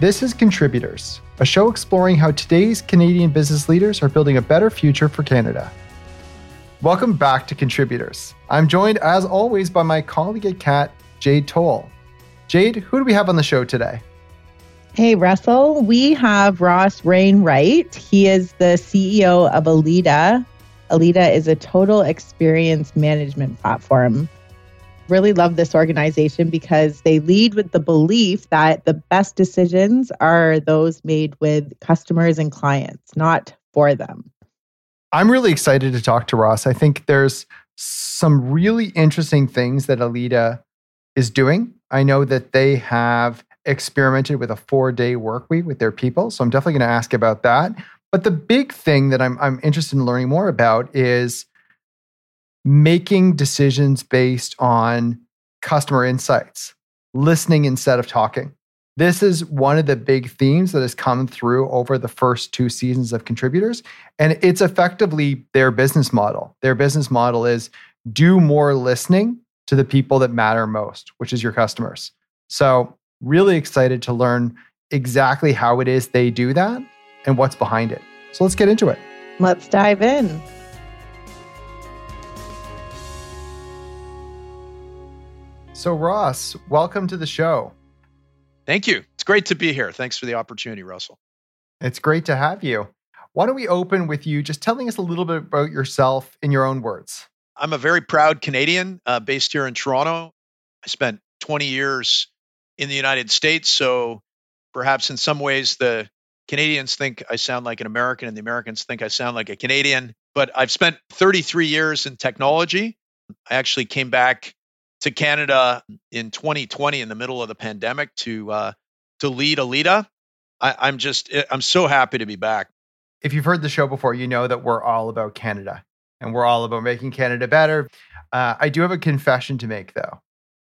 This is Contributors, a show exploring how today's Canadian business leaders are building a better future for Canada. Welcome back to Contributors. I'm joined, as always, by my colleague at CAT, Jade Toll. Jade, who do we have on the show today? Hey, Russell. We have Ross Wainwright. He is the CEO of Alida. Alida is a total experience management platform. Really love this organization because they lead with the belief that the best decisions are those made with customers and clients, not for them. I'm really excited to talk to Ross. I think there's some really interesting things that Alida is doing. I know that they have experimented with a four day work week with their people. So I'm definitely going to ask about that. But the big thing that I'm, I'm interested in learning more about is making decisions based on customer insights, listening instead of talking. This is one of the big themes that has come through over the first two seasons of contributors. And it's effectively their business model. Their business model is do more listening to the people that matter most, which is your customers. So Really excited to learn exactly how it is they do that and what's behind it. So let's get into it. Let's dive in. So, Ross, welcome to the show. Thank you. It's great to be here. Thanks for the opportunity, Russell. It's great to have you. Why don't we open with you just telling us a little bit about yourself in your own words? I'm a very proud Canadian uh, based here in Toronto. I spent 20 years in the United States. So perhaps in some ways the Canadians think I sound like an American and the Americans think I sound like a Canadian. But I've spent 33 years in technology. I actually came back to Canada in 2020 in the middle of the pandemic to uh, to lead Alida. I, I'm just eh, I'm so happy to be back. If you've heard the show before, you know that we're all about Canada and we're all about making Canada better. Uh, I do have a confession to make though,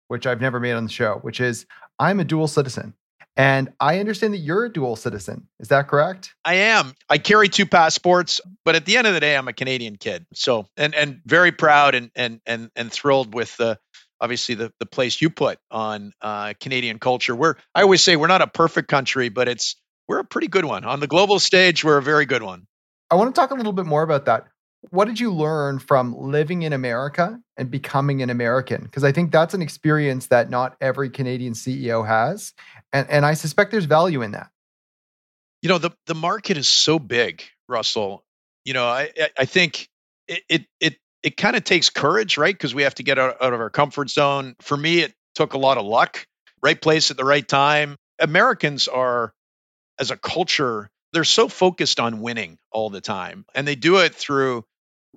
which I've never made on the show, which is I'm a dual citizen. And I understand that you're a dual citizen. Is that correct? I am. I carry two passports, but at the end of the day, I'm a Canadian kid. So and and very proud and and and and thrilled with the obviously the the place you put on uh, Canadian culture. We're I always say we're not a perfect country, but it's we're a pretty good one on the global stage. We're a very good one. I want to talk a little bit more about that what did you learn from living in America and becoming an American? Because I think that's an experience that not every Canadian CEO has. And, and I suspect there's value in that. You know, the, the market is so big, Russell. You know, I, I think it, it, it, it kind of takes courage, right? Because we have to get out, out of our comfort zone. For me, it took a lot of luck, right place at the right time. Americans are, as a culture, they're so focused on winning all the time and they do it through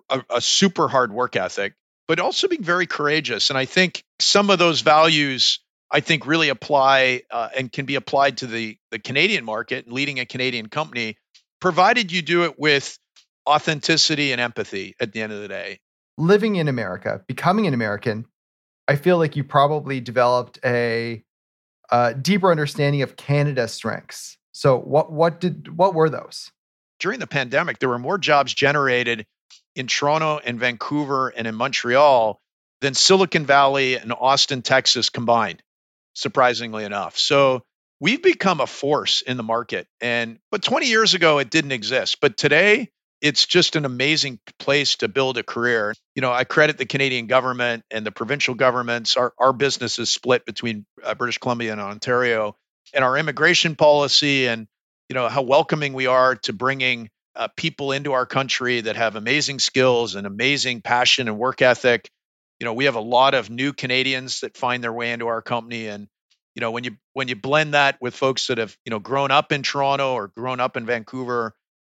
a, a super hard work ethic, but also being very courageous. And I think some of those values I think really apply uh, and can be applied to the the Canadian market and leading a Canadian company, provided you do it with authenticity and empathy. At the end of the day, living in America, becoming an American, I feel like you probably developed a, a deeper understanding of Canada's strengths. So what what did what were those? During the pandemic, there were more jobs generated in Toronto and Vancouver and in Montreal than Silicon Valley and Austin, Texas combined, surprisingly enough. So we've become a force in the market. And but 20 years ago it didn't exist, but today it's just an amazing place to build a career. You know, I credit the Canadian government and the provincial governments. Our our business is split between uh, British Columbia and Ontario, and our immigration policy and you know how welcoming we are to bringing uh, people into our country that have amazing skills and amazing passion and work ethic. You know, we have a lot of new Canadians that find their way into our company, and you know, when you when you blend that with folks that have you know grown up in Toronto or grown up in Vancouver,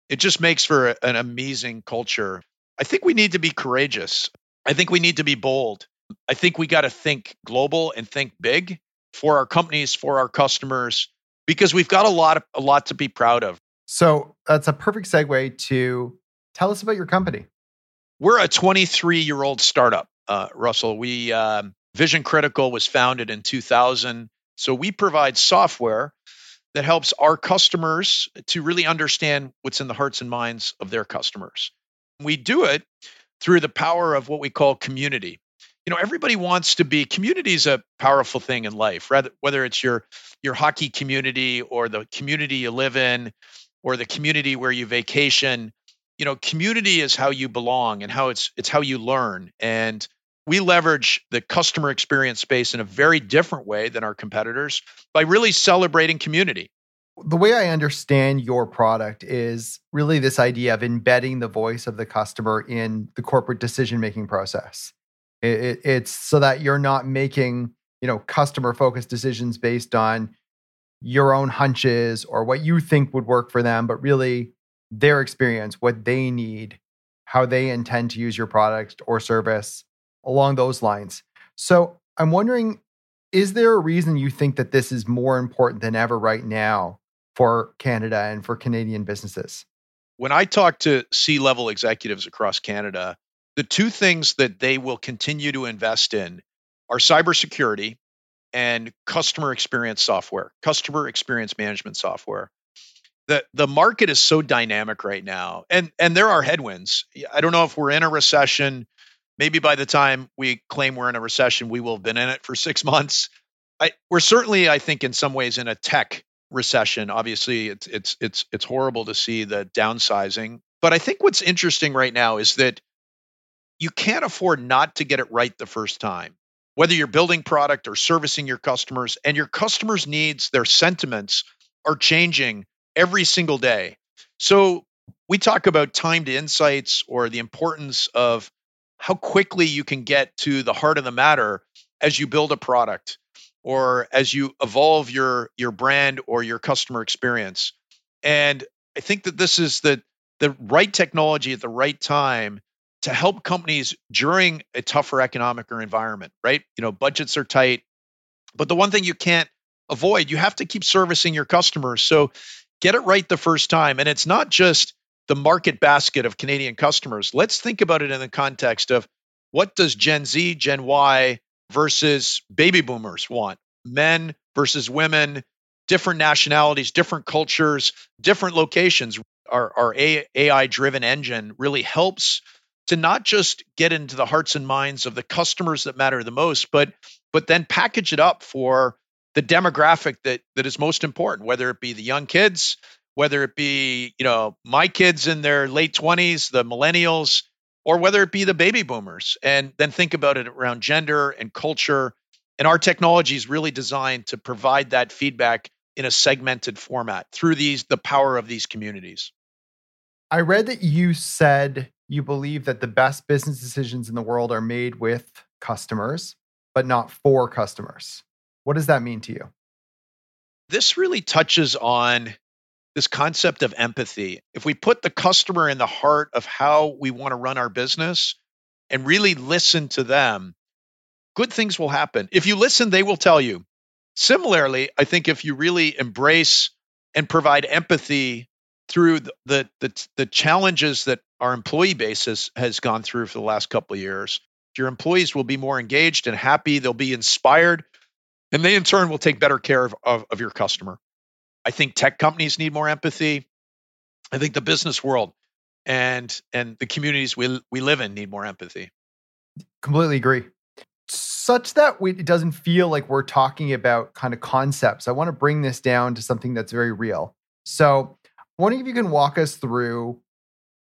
it just makes for a, an amazing culture. I think we need to be courageous. I think we need to be bold. I think we got to think global and think big for our companies, for our customers, because we've got a lot of, a lot to be proud of. So that's a perfect segue to tell us about your company. We're a 23 year old startup, uh, Russell. We um, Vision Critical was founded in 2000. So we provide software that helps our customers to really understand what's in the hearts and minds of their customers. We do it through the power of what we call community. you know everybody wants to be community is a powerful thing in life rather whether it's your your hockey community or the community you live in or the community where you vacation you know community is how you belong and how it's it's how you learn and we leverage the customer experience space in a very different way than our competitors by really celebrating community the way I understand your product is really this idea of embedding the voice of the customer in the corporate decision making process. It, it, it's so that you're not making you know customer focused decisions based on your own hunches or what you think would work for them, but really their experience, what they need, how they intend to use your product or service along those lines. So I'm wondering, is there a reason you think that this is more important than ever right now for Canada and for Canadian businesses? When I talk to C level executives across Canada, the two things that they will continue to invest in are cybersecurity and customer experience software, customer experience management software. The, the market is so dynamic right now and and there are headwinds. I don't know if we're in a recession. Maybe by the time we claim we're in a recession, we will have been in it for six months. I, we're certainly, I think, in some ways in a tech recession. Obviously, it's it's it's it's horrible to see the downsizing. But I think what's interesting right now is that you can't afford not to get it right the first time. Whether you're building product or servicing your customers, and your customers' needs, their sentiments are changing every single day. So we talk about time to insights or the importance of how quickly you can get to the heart of the matter as you build a product or as you evolve your your brand or your customer experience. And I think that this is the the right technology at the right time to help companies during a tougher economic or environment, right? You know, budgets are tight. But the one thing you can't avoid, you have to keep servicing your customers. So get it right the first time. And it's not just the market basket of Canadian customers. Let's think about it in the context of what does Gen Z, Gen Y, versus baby boomers want men versus women, different nationalities, different cultures, different locations. Our, our AI driven engine really helps to not just get into the hearts and minds of the customers that matter the most, but but then package it up for the demographic that that is most important, whether it be the young kids, whether it be you know my kids in their late 20s, the millennials, or whether it be the baby boomers. And then think about it around gender and culture. And our technology is really designed to provide that feedback in a segmented format through these the power of these communities. I read that you said you believe that the best business decisions in the world are made with customers but not for customers. What does that mean to you? This really touches on this concept of empathy. If we put the customer in the heart of how we want to run our business and really listen to them, good things will happen. If you listen, they will tell you. Similarly, I think if you really embrace and provide empathy through the the, the, the challenges that our employee base has, has gone through for the last couple of years, your employees will be more engaged and happy. They'll be inspired, and they in turn will take better care of, of, of your customer. I think tech companies need more empathy. I think the business world and and the communities we we live in need more empathy. Completely agree. Such that we, it doesn't feel like we're talking about kind of concepts. I want to bring this down to something that's very real. So, wondering if you can walk us through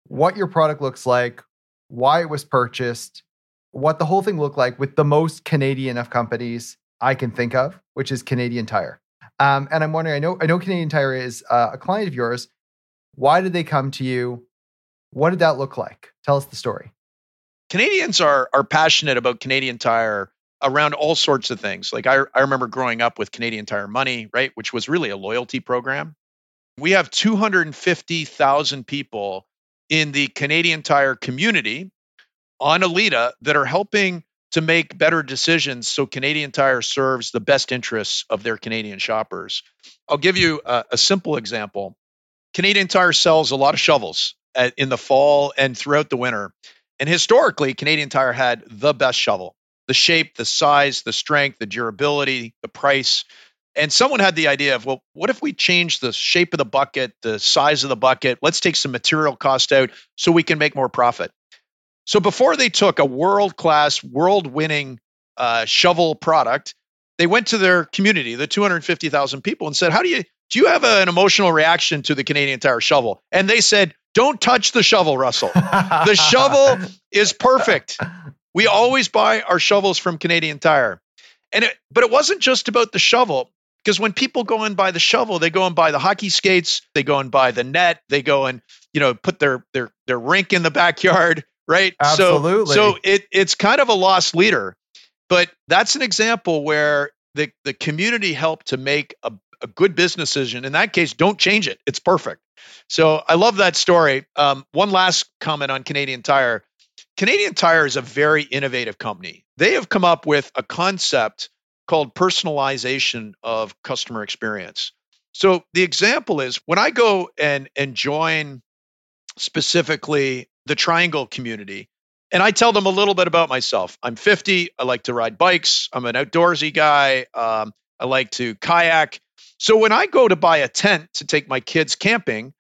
what your product looks like, why it was purchased, what the whole thing looked like with the most Canadian of companies I can think of, which is Canadian Tire. Um, and I'm wondering, I know I know Canadian Tire is uh, a client of yours. Why did they come to you? What did that look like? Tell us the story. Canadians are are passionate about Canadian Tire around all sorts of things. Like I, I remember growing up with Canadian Tire Money, right, which was really a loyalty program. We have 250,000 people in the Canadian Tire community on Alida that are helping to make better decisions so Canadian Tire serves the best interests of their Canadian shoppers. I'll give you a, a simple example. Canadian Tire sells a lot of shovels at, in the fall and throughout the winter. And historically, Canadian Tire had the best shovel the shape, the size, the strength, the durability, the price. And someone had the idea of, well, what if we change the shape of the bucket, the size of the bucket? Let's take some material cost out so we can make more profit. So before they took a world class, world winning uh, shovel product, they went to their community, the 250,000 people, and said, "How do you do? You have a, an emotional reaction to the Canadian Tire shovel?" And they said, "Don't touch the shovel, Russell. the shovel is perfect. We always buy our shovels from Canadian Tire." And it, but it wasn't just about the shovel because when people go and buy the shovel, they go and buy the hockey skates, they go and buy the net, they go and you know put their their their rink in the backyard, right? Absolutely. So so it it's kind of a loss leader. But that's an example where the, the community helped to make a, a good business decision. In that case, don't change it. It's perfect. So I love that story. Um, one last comment on Canadian Tire. Canadian Tire is a very innovative company. They have come up with a concept called personalization of customer experience. So the example is when I go and and join specifically the Triangle community, and I tell them a little bit about myself. I'm 50. I like to ride bikes. I'm an outdoorsy guy. Um, I like to kayak. So when I go to buy a tent to take my kids camping,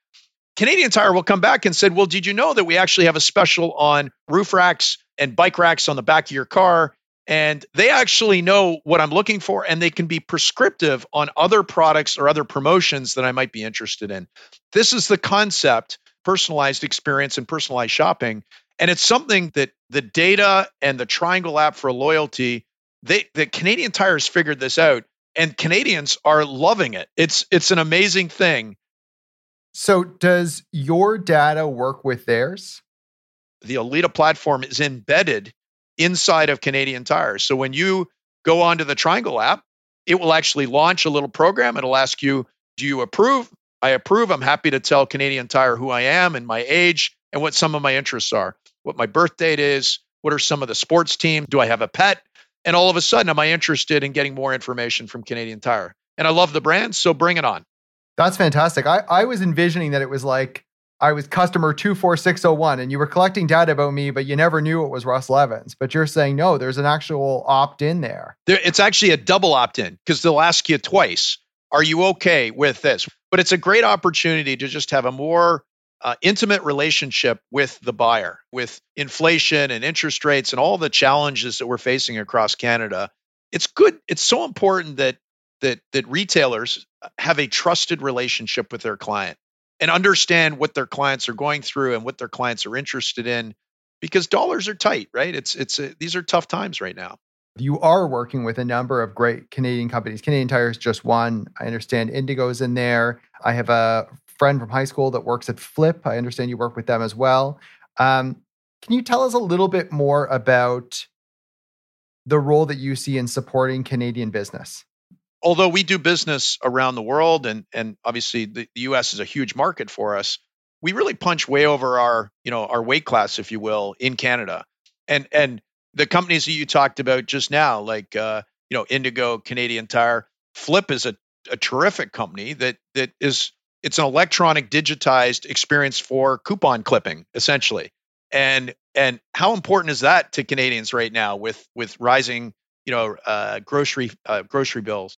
Canadian Tire will come back and said, "Well, did you know that we actually have a special on roof racks and bike racks on the back of your car?" And they actually know what I'm looking for, and they can be prescriptive on other products or other promotions that I might be interested in. This is the concept personalized experience and personalized shopping and it's something that the data and the Triangle app for loyalty, they the Canadian Tires figured this out, and Canadians are loving it. It's it's an amazing thing. So does your data work with theirs? The Alida platform is embedded inside of Canadian Tires. So when you go onto the Triangle app, it will actually launch a little program. It'll ask you, do you approve? I approve. I'm happy to tell Canadian Tire who I am and my age and what some of my interests are what my birth date is, what are some of the sports teams, do I have a pet? And all of a sudden, am I interested in getting more information from Canadian Tire? And I love the brand, so bring it on. That's fantastic. I, I was envisioning that it was like I was customer 24601 and you were collecting data about me, but you never knew it was Russell Evans. But you're saying, no, there's an actual opt in there. there. It's actually a double opt in because they'll ask you twice, are you okay with this? But it's a great opportunity to just have a more uh, intimate relationship with the buyer, with inflation and interest rates and all the challenges that we're facing across Canada. It's good. It's so important that that that retailers have a trusted relationship with their client and understand what their clients are going through and what their clients are interested in, because dollars are tight, right? It's it's a, these are tough times right now. You are working with a number of great Canadian companies. Canadian Tire is just one. I understand Indigo's in there. I have a friend from high school that works at Flipp. I understand you work with them as well. Um, can you tell us a little bit more about the role that you see in supporting Canadian business? Although we do business around the world, and and obviously the, the U.S. is a huge market for us, we really punch way over our you know our weight class, if you will, in Canada. And and the companies that you talked about just now, like uh, you know Indigo, Canadian Tire, Flipp is a, a terrific company that that is it's an electronic digitized experience for coupon clipping essentially. And and how important is that to canadians right now with with rising you know uh, grocery uh, grocery bills?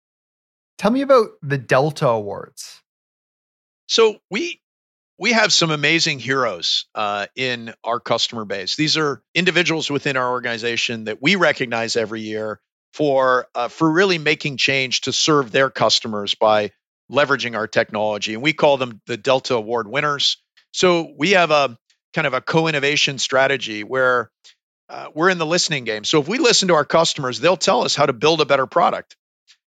Tell me about the delta awards. So we we have some amazing heroes uh, in our customer base these are individuals within our organization that we recognize every year for uh, for really making change to serve their customers by leveraging our technology. And we call them the Delta Award winners. So we have a kind of a co innovation strategy where uh, we're in the listening game. So if we listen to our customers, they'll tell us how to build a better product.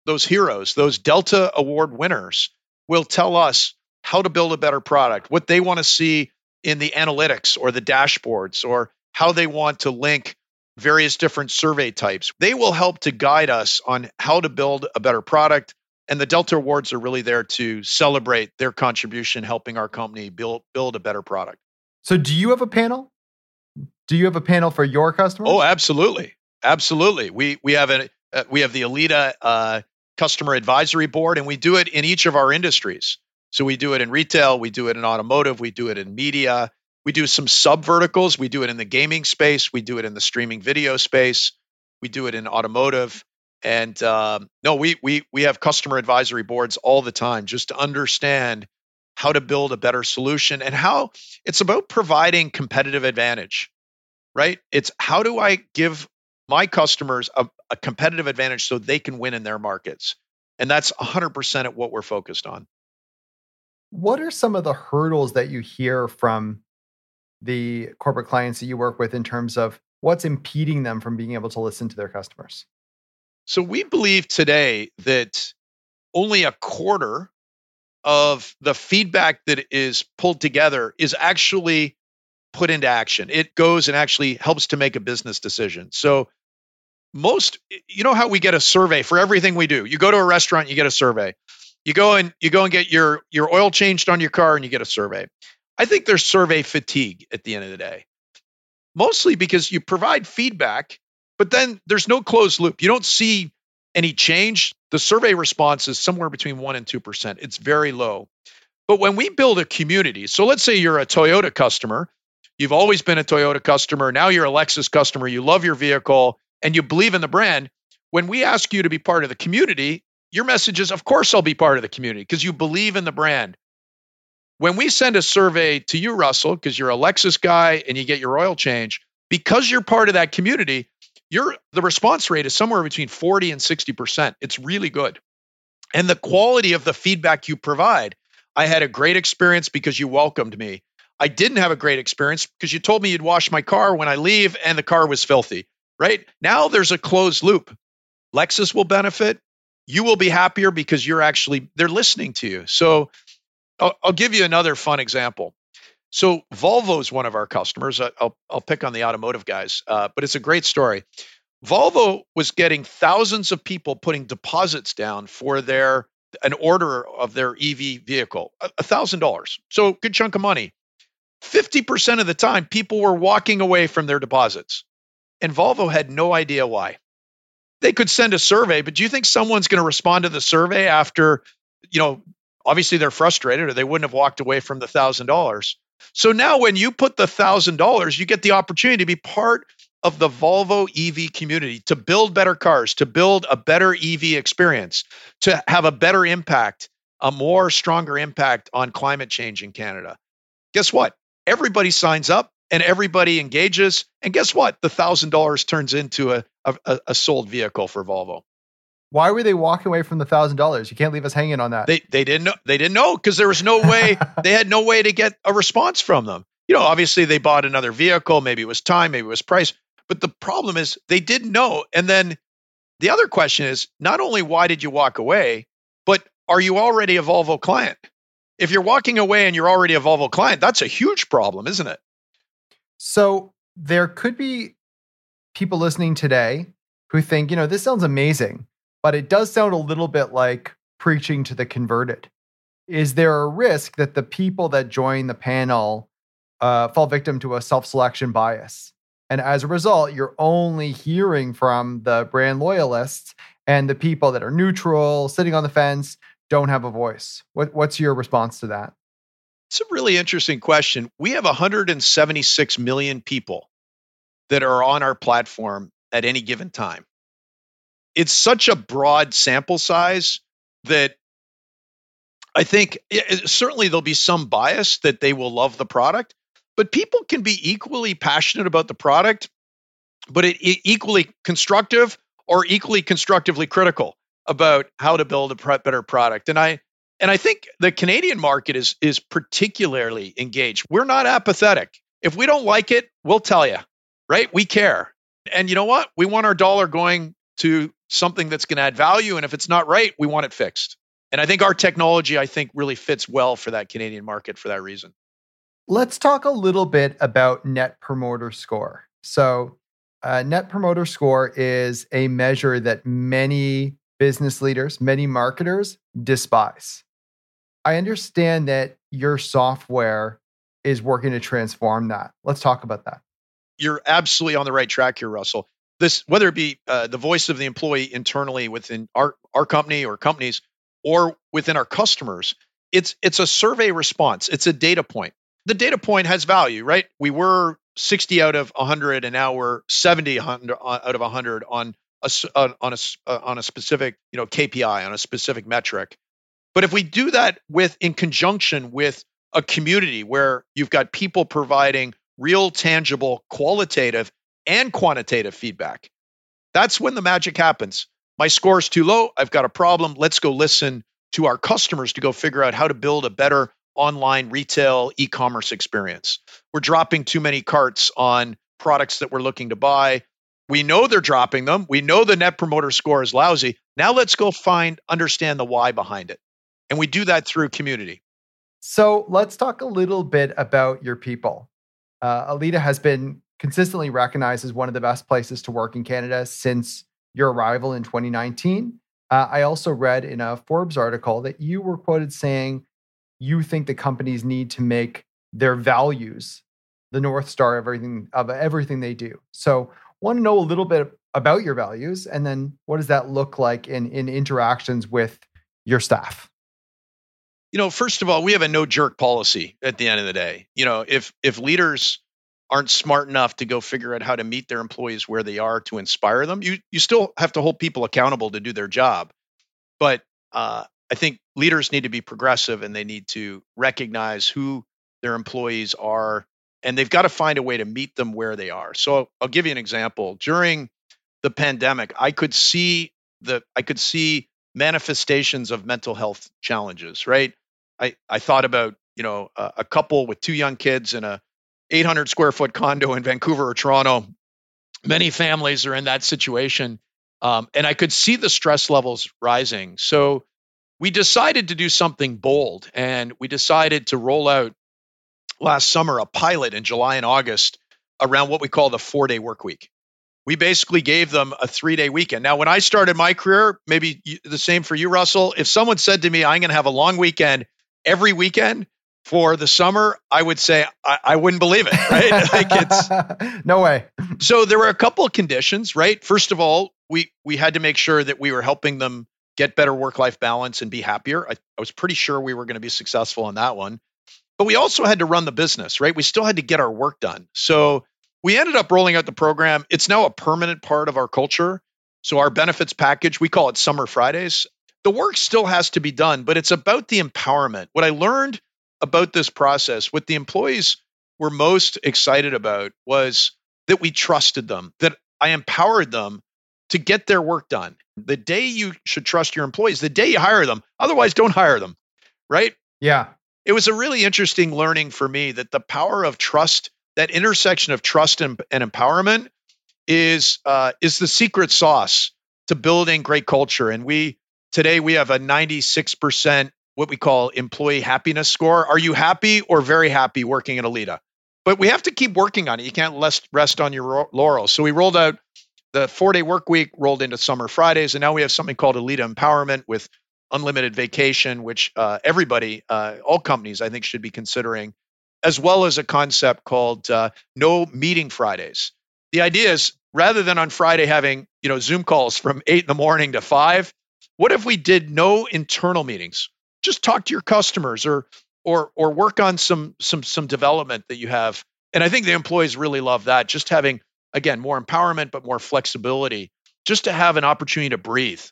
Those heroes, those Delta Award winners, will tell us how to build a better product, what they want to see in the analytics or the dashboards, or how they want to link various different survey types. They will help to guide us on how to build a better product, and the Delta Awards are really there to celebrate their contribution, helping our company build build a better product. So, do you have a panel? Do you have a panel for your customers? Oh, absolutely, absolutely. We we have a uh, we have the Alida uh, Customer Advisory Board, and we do it in each of our industries. So we do it in retail, we do it in automotive, we do it in media, we do some sub verticals. We do it in the gaming space, we do it in the streaming video space, we do it in automotive. And um, no, we we we have customer advisory boards all the time just to understand how to build a better solution and how it's about providing competitive advantage. right? It's how do I give my customers a, a competitive advantage so they can win in their markets? And that's 100% at what we're focused on. What are some of the hurdles that you hear from the corporate clients that you work with in terms of what's impeding them from being able to listen to their customers? So we believe today that only a quarter of the feedback that is pulled together is actually put into action. It goes and actually helps to make a business decision. So most you know how we get a survey for everything we do. You go to a restaurant, you get a survey. You go and you go and get your your oil changed on your car and you get a survey. I think there's survey fatigue at the end of the day. Mostly because you provide feedback, but then there's no closed loop. You don't see any change. The survey response is somewhere between 1 and 2%. It's very low. But when we build a community, so let's say you're a Toyota customer, you've always been a Toyota customer, now you're a Lexus customer, you love your vehicle, and you believe in the brand. When we ask you to be part of the community, your message is, of course, I'll be part of the community because you believe in the brand. When we send a survey to you, Russell, because you're a Lexus guy and you get your oil change, because you're part of that community, your the response rate is somewhere between 40 and 60%. It's really good. And the quality of the feedback you provide, I had a great experience because you welcomed me. I didn't have a great experience because you told me you'd wash my car when I leave and the car was filthy, right? Now there's a closed loop. Lexus will benefit. You will be happier because you're actually, they're listening to you. So I'll, I'll give you another fun example. So Volvo is one of our customers. I'll, I'll pick on the automotive guys, uh, but it's a great story. Volvo was getting thousands of people putting deposits down for their an order of their EV vehicle, thousand dollars. So good chunk of money. 50% of the time, people were walking away from their deposits. And Volvo had no idea why. They could send a survey, but do you think someone's going to respond to the survey after, you know, obviously they're frustrated or they wouldn't have walked away from the thousand dollars? So now when you put the $1,000, you get the opportunity to be part of the Volvo EV community, to build better cars, to build a better EV experience, to have a better impact, a more stronger impact on climate change in Canada. Guess what? Everybody signs up and everybody engages. And guess what? The $1,000 turns into a, a, a sold vehicle for Volvo. Why were they walking away from the thousand dollars? You can't leave us hanging on that. They they didn't know they didn't know because there was no way they had no way to get a response from them. You know, obviously they bought another vehicle, maybe it was time, maybe it was price, but the problem is they didn't know. And then the other question is not only why did you walk away, but are you already a Volvo client? If you're walking away and you're already a Volvo client, that's a huge problem, isn't it? So there could be people listening today who think, you know, this sounds amazing but it does sound a little bit like preaching to the converted. Is there a risk that the people that join the panel uh, fall victim to a self selection bias? And as a result, you're only hearing from the brand loyalists and the people that are neutral, sitting on the fence, don't have a voice. What, what's your response to that? It's a really interesting question. We have 176 million people that are on our platform at any given time it's such a broad sample size that I think certainly there'll be some bias that they will love the product, but people can be equally passionate about the product, but it, it equally constructive or equally constructively critical about how to build a better product. And I and I think the Canadian market is is particularly engaged. We're not apathetic. If we don't like it, we'll tell you, right? We care. And you know what? We want our dollar going to something that's going to add value. And if it's not right, we want it fixed. And I think our technology, I think, really fits well for that Canadian market for that reason. Let's talk a little bit about Net Promoter Score. So, uh, Net Promoter Score is a measure that many business leaders, many marketers despise. I understand that your software is working to transform that. Let's talk about that. You're absolutely on the right track here, Russell. This whether it be uh, the voice of the employee internally within our our company or companies or within our customers it's it's a survey response. It's a data point. The data point has value right? We were 60 out of 100 and now we're 70 uh, out of 100 on a on a uh, on a specific you know KPI on a specific metric. But if we do that with in conjunction with a community where you've got people providing real, tangible, qualitative, and quantitative feedback. That's when the magic happens. My score is too low. I've got a problem. Let's go listen to our customers to go figure out how to build a better online retail e commerce experience. We're dropping too many carts on products that we're looking to buy. We know they're dropping them. We know the net promoter score is lousy. Now let's go find, understand the why behind it. And we do that through community. So let's talk a little bit about your people. Uh, Alida has been consistently recognized as one of the best places to work in Canada since your arrival in 2019. Uh, I also read in a Forbes article that you were quoted saying you think the companies need to make their values the north star of everything of everything they do. So, want to know a little bit about your values, and then what does that look like in in interactions with your staff? You know, first of all, we have a no jerk policy at the end of the day. You know, if if leaders aren't smart enough to go figure out how to meet their employees where they are to inspire them, you you still have to hold people accountable to do their job. But uh, I think leaders need to be progressive and they need to recognize who their employees are and they've got to find a way to meet them where they are. So I'll give you an example. During the pandemic, I could see the I could see manifestations of mental health challenges, right? I I thought about, you know, a, a couple with two young kids in a 800 square foot condo in Vancouver or Toronto. Many families are in that situation. Um, and I could see the stress levels rising. So we decided to do something bold and we decided to roll out last summer a pilot in July and August around what we call the four day work week. We basically gave them a three day weekend. Now, when I started my career, maybe the same for you, Russell, if someone said to me, I'm going to have a long weekend every weekend for the summer, I would say I, I wouldn't believe it, right? like it's no way. So there were a couple of conditions, right? First of all, we we had to make sure that we were helping them get better work life balance and be happier. I, I was pretty sure we were going to be successful on that one. But we also had to run the business, right? We still had to get our work done. So we ended up rolling out the program. It's now a permanent part of our culture. So our benefits package, we call it Summer Fridays. The work still has to be done, but it's about the empowerment. What I learned about this process, what the employees were most excited about was that we trusted them, that I empowered them to get their work done. The day you should trust your employees, the day you hire them. Otherwise, don't hire them, right? Yeah. It was a really interesting learning for me that the power of trust, that intersection of trust and, and empowerment, is uh, is the secret sauce to building great culture. And we today we have a 96% what we call employee happiness score. Are you happy or very happy working at Alida? But we have to keep working on it. You can't rest on your laurels. So we rolled out the four day work week rolled into summer Fridays, and now we have something called Alida Empowerment with unlimited vacation, which uh, everybody, uh, all companies, I think, should be considering, as well as a concept called uh, No Meeting Fridays. The idea is rather than on Friday having you know Zoom calls from eight in the morning to five, what if we did no internal meetings? Just talk to your customers or or or work on some some some development that you have. And I think the employees really love that. Just having again, more empowerment, but more flexibility just to have an opportunity to breathe.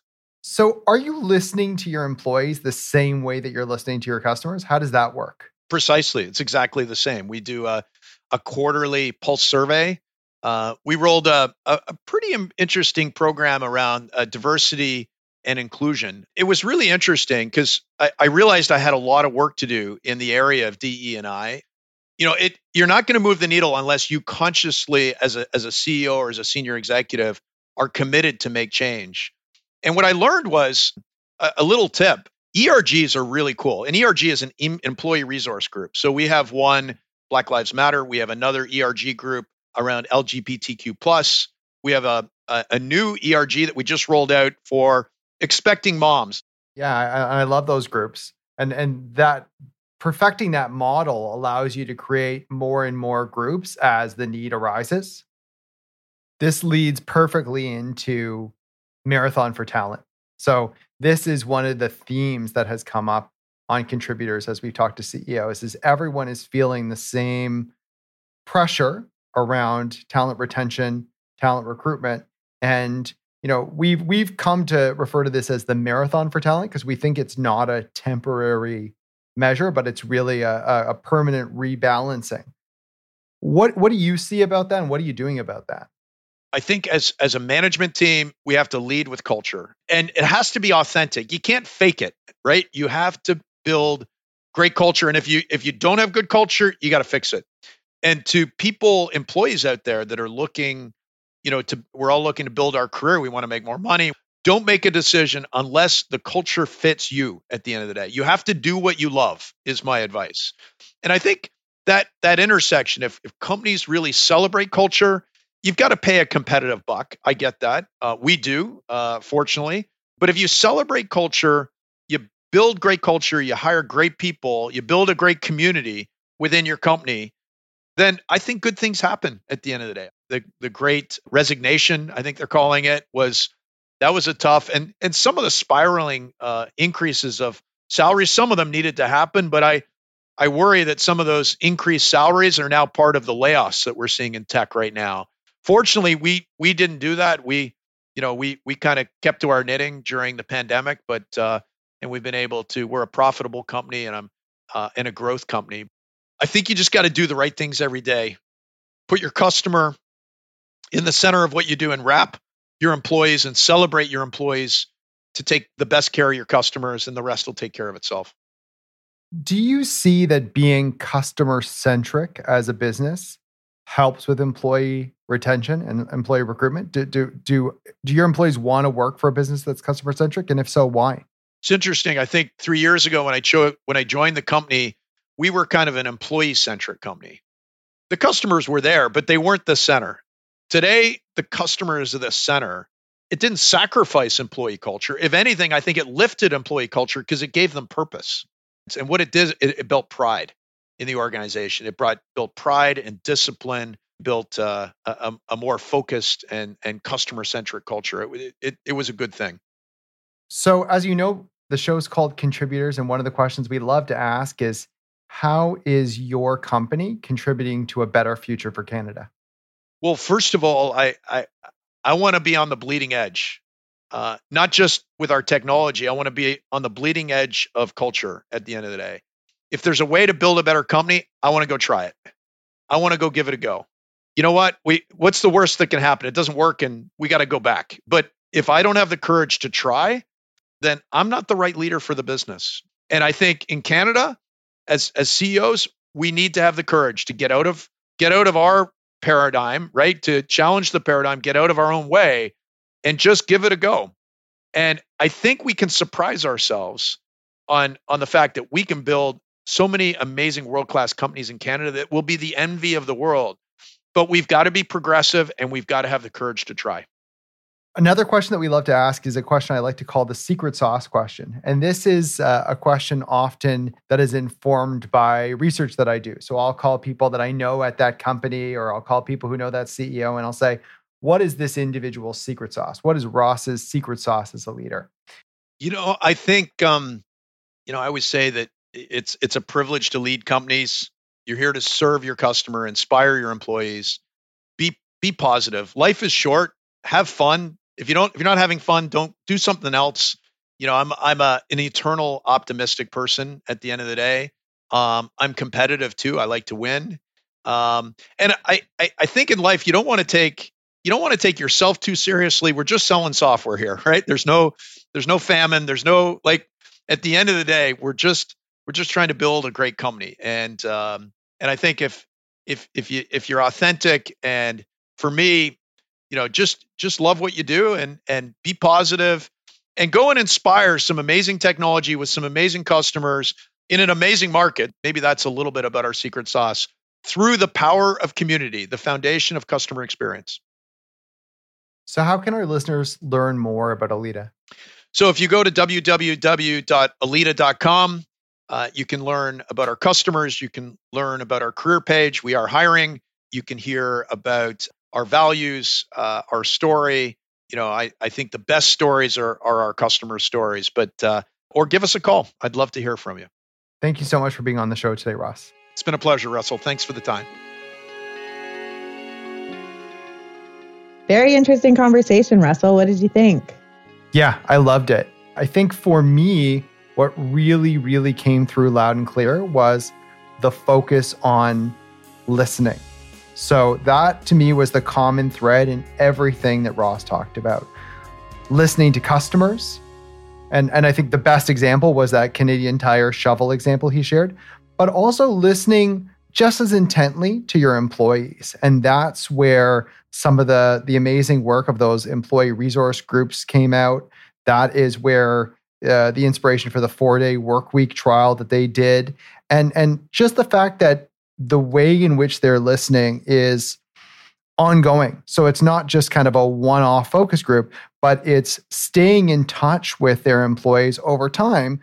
So, are you listening to your employees the same way that you're listening to your customers? How does that work? Precisely. It's exactly the same. We do a, a quarterly pulse survey. Uh, we rolled a, a, a, pretty interesting program around uh, diversity and inclusion. It was really interesting because I, I realized I had a lot of work to do in the area of DE and I. You know it you're not going to move the needle unless you consciously as a as a ceo or as a senior executive are committed to make change. And what i learned was a, a little tip. Ergs are really cool and erg is an em- employee resource group. So we have one black lives matter we have another erg group around lgbtq plus we have a, a, a new erg that we just rolled out for expecting moms yeah I, I love those groups and and that perfecting that model allows you to create more and more groups as the need arises. This leads perfectly into Marathon for Talent. So, this is one of the themes that has come up on contributors as we've talked to CEOs is everyone is feeling the same pressure around talent retention, talent recruitment and you know, we've we've come to refer to this as the marathon for talent because we think it's not a temporary measure, but it's really a, a permanent rebalancing. What what do you see about that and what are you doing about that? I think as as a management team, we have to lead with culture. And it has to be authentic. You can't fake it, right? You have to build great culture and if you if you don't have good culture, you got to fix it. And to people employees out there that are looking, you know, to we're all looking to build our career, we want to make more money. Don't make a decision unless the culture fits you at the end of the day. You have to do what you love is my advice. And I think that that intersection if if companies really celebrate culture you've got to pay a competitive buck. I get that. Uh, we do, uh, fortunately. But if you celebrate culture, you build great culture, you hire great people, you build a great community within your company, then I think good things happen at the end of the day. The the great resignation, I think they're calling it, was that was a tough and and some of the spiraling uh, increases of salaries, some of them needed to happen, but I I worry that some of those increased salaries are now part of the layoffs that we're seeing in tech right now fortunately, we we didn't do that. We you know we we kind of kept to our knitting during the pandemic, but uh, and we've been able to. We're a profitable company, and I'm uh, and a growth company. I think you just got to do the right things every day. Put your customer in the center of what you do, and wrap your employees and celebrate your employees to take the best care of your customers, and the rest will take care of itself. Do you see that being customer centric as a business helps with employee retention and employee recruitment? Do do do, do your employees want to work for a business that's customer centric? And if so, why? It's interesting. I think three years ago when I cho- when I joined the company, we were kind of an employee centric company. The customers were there, but they weren't the center. Today, the customer is the center. It didn't sacrifice employee culture. If anything, I think it lifted employee culture because it gave them purpose. And what it did, it, it built pride in the organization. It brought built pride and discipline, built uh, a, a, more focused and and customer centric culture. It, it it was a good thing. So, as you know, the show is called Contributors, and one of the questions we love to ask is, how is your company contributing to a better future for Canada? Well, first of all, I I I want to be on the bleeding edge. Uh, not just with our technology, I want to be on the bleeding edge of culture at the end of the day if there's a way to build a better company, I want to go try it. I want to go give it a go. You know what? We what's the worst that can happen? It doesn't work and we got to go back. But if I don't have the courage to try, then I'm not the right leader for the business. And I think in Canada, as as CEOs, we need to have the courage to get out of get out of our paradigm, right? To challenge the paradigm, get out of our own way and just give it a go. And I think we can surprise ourselves on on the fact that we can build so many amazing world class companies in Canada that will be the envy of the world. But we've got to be progressive and we've got to have the courage to try. Another question that we love to ask is a question I like to call the secret sauce question. And this is uh, a question often that is informed by research that I do. So I'll call people that I know at that company or I'll call people who know that CEO and I'll say, what is this individual's secret sauce? What is Ross's secret sauce as a leader? You know, I think, um, you know, I always say that it's it's a privilege to lead companies. You're here to serve your customer, inspire your employees. Be be positive. Life is short. Have fun. If you don't if you're not having fun, don't do something else. You know, I'm I'm a an eternal optimistic person at the end of the day. Um, I'm competitive too. I like to win. Um, and I, I I think in life you don't want to take you don't want to take yourself too seriously. We're just selling software here, right? There's no there's no famine. There's no like at the end of the day, we're just we're just trying to build a great company and um, and i think if if if you if you're authentic and for me you know just just love what you do and and be positive and go and inspire some amazing technology with some amazing customers in an amazing market maybe that's a little bit about our secret sauce through the power of community the foundation of customer experience so how can our listeners learn more about alida so if you go to www.alida.com uh, you can learn about our customers. You can learn about our career page. We are hiring. You can hear about our values, uh, our story. You know, I, I think the best stories are, are our customer stories, but, uh, or give us a call. I'd love to hear from you. Thank you so much for being on the show today, Ross. It's been a pleasure, Russell. Thanks for the time. Very interesting conversation, Russell. What did you think? Yeah, I loved it. I think for me, what really, really came through loud and clear was the focus on listening. So that to me was the common thread in everything that Ross talked about. Listening to customers. And, and I think the best example was that Canadian Tire shovel example he shared, but also listening just as intently to your employees. And that's where some of the, the amazing work of those employee resource groups came out. That is where uh, the inspiration for the four day work week trial that they did. And, and just the fact that the way in which they're listening is ongoing. So it's not just kind of a one off focus group, but it's staying in touch with their employees over time.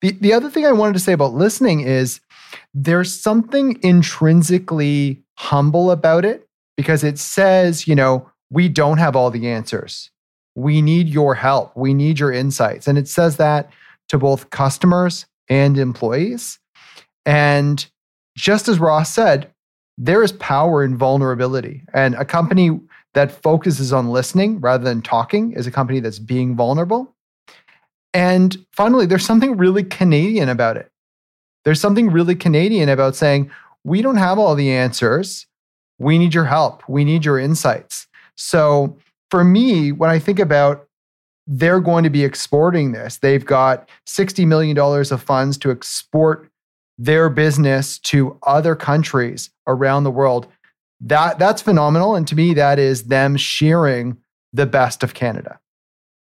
The, the other thing I wanted to say about listening is there's something intrinsically humble about it because it says, you know, we don't have all the answers. We need your help. We need your insights. And it says that to both customers and employees. And just as Ross said, there is power in vulnerability. And a company that focuses on listening rather than talking is a company that's being vulnerable. And finally, there's something really Canadian about it. There's something really Canadian about saying, we don't have all the answers. We need your help. We need your insights. So for me, when I think about they're going to be exporting this, they've got $60 million of funds to export their business to other countries around the world. That that's phenomenal. And to me, that is them sharing the best of Canada.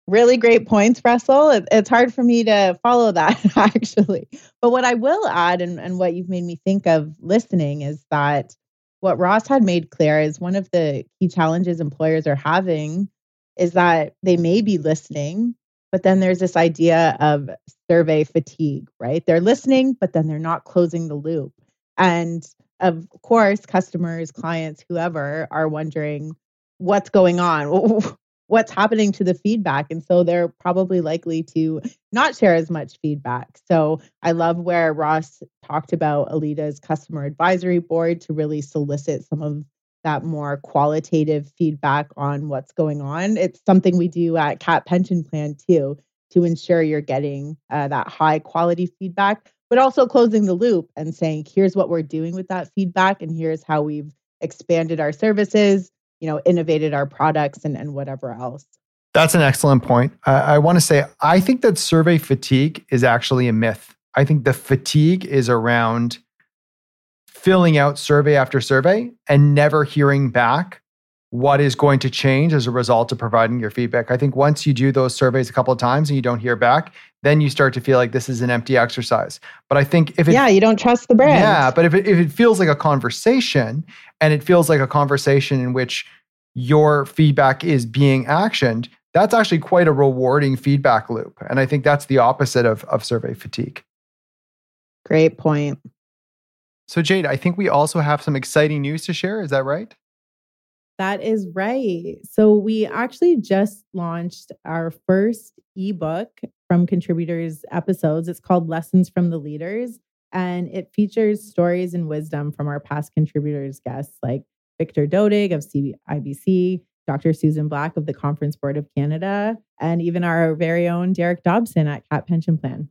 Really great points, Russell. It, it's hard for me to follow that actually. But what I will add, and, and what you've made me think of listening, is that what Ross had made clear is one of the key challenges employers are having is that they may be listening, but then there's this idea of survey fatigue, right? They're listening, but then they're not closing the loop. And of course, customers, clients, whoever are wondering what's going on, what's happening to the feedback. And so they're probably likely to not share as much feedback. So I love where Ross talked about Alida's customer advisory board to really solicit some of that more qualitative feedback on what's going on. It's something we do at CAAT Pension Plan too to ensure you're getting uh, that high quality feedback, but also closing the loop and saying, here's what we're doing with that feedback, and here's how we've expanded our services, you know, innovated our products, and, and whatever else. That's an excellent point. I want to say, I think that survey fatigue is actually a myth. I think the fatigue is around filling out survey after survey and never hearing back what is going to change as a result of providing your feedback. I think once you do those surveys a couple of times and you don't hear back, then you start to feel like this is an empty exercise. But I think if it Yeah, you don't trust the brand. Yeah, but if it, if it feels like a conversation and it feels like a conversation in which your feedback is being actioned, that's actually quite a rewarding feedback loop. And I think that's the opposite of, of survey fatigue. Great point. So, Jade, I think we also have some exciting news to share. Is that right? That is right. So, we actually just launched our first ebook from contributors episodes. It's called Lessons from the Leaders, and it features stories and wisdom from our past contributors guests like Victor Dodig of CIBC, Dr. Susan Black of the Conference Board of Canada, and even our very own Derek Dobson at CAAT Pension Plan.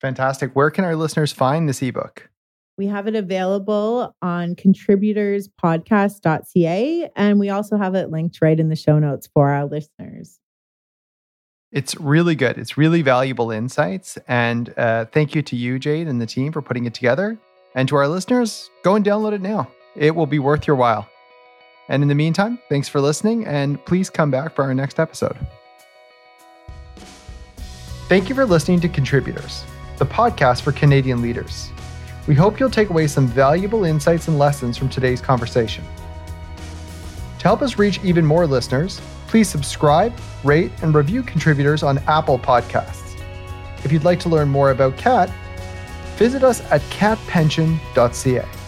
Fantastic. Where can our listeners find this ebook? We have it available on contributorspodcast.ca, and we also have it linked right in the show notes for our listeners. It's really good. It's really valuable insights. And uh, thank you to you, Jade, and the team for putting it together. And to our listeners, go and download it now. It will be worth your while. And in the meantime, thanks for listening, and please come back for our next episode. Thank you for listening to Contributors, the podcast for Canadian leaders. We hope you'll take away some valuable insights and lessons from today's conversation. To help us reach even more listeners, please subscribe, rate, and review contributors on Apple Podcasts. If you'd like to learn more about CAAT, visit us at caatpension.ca.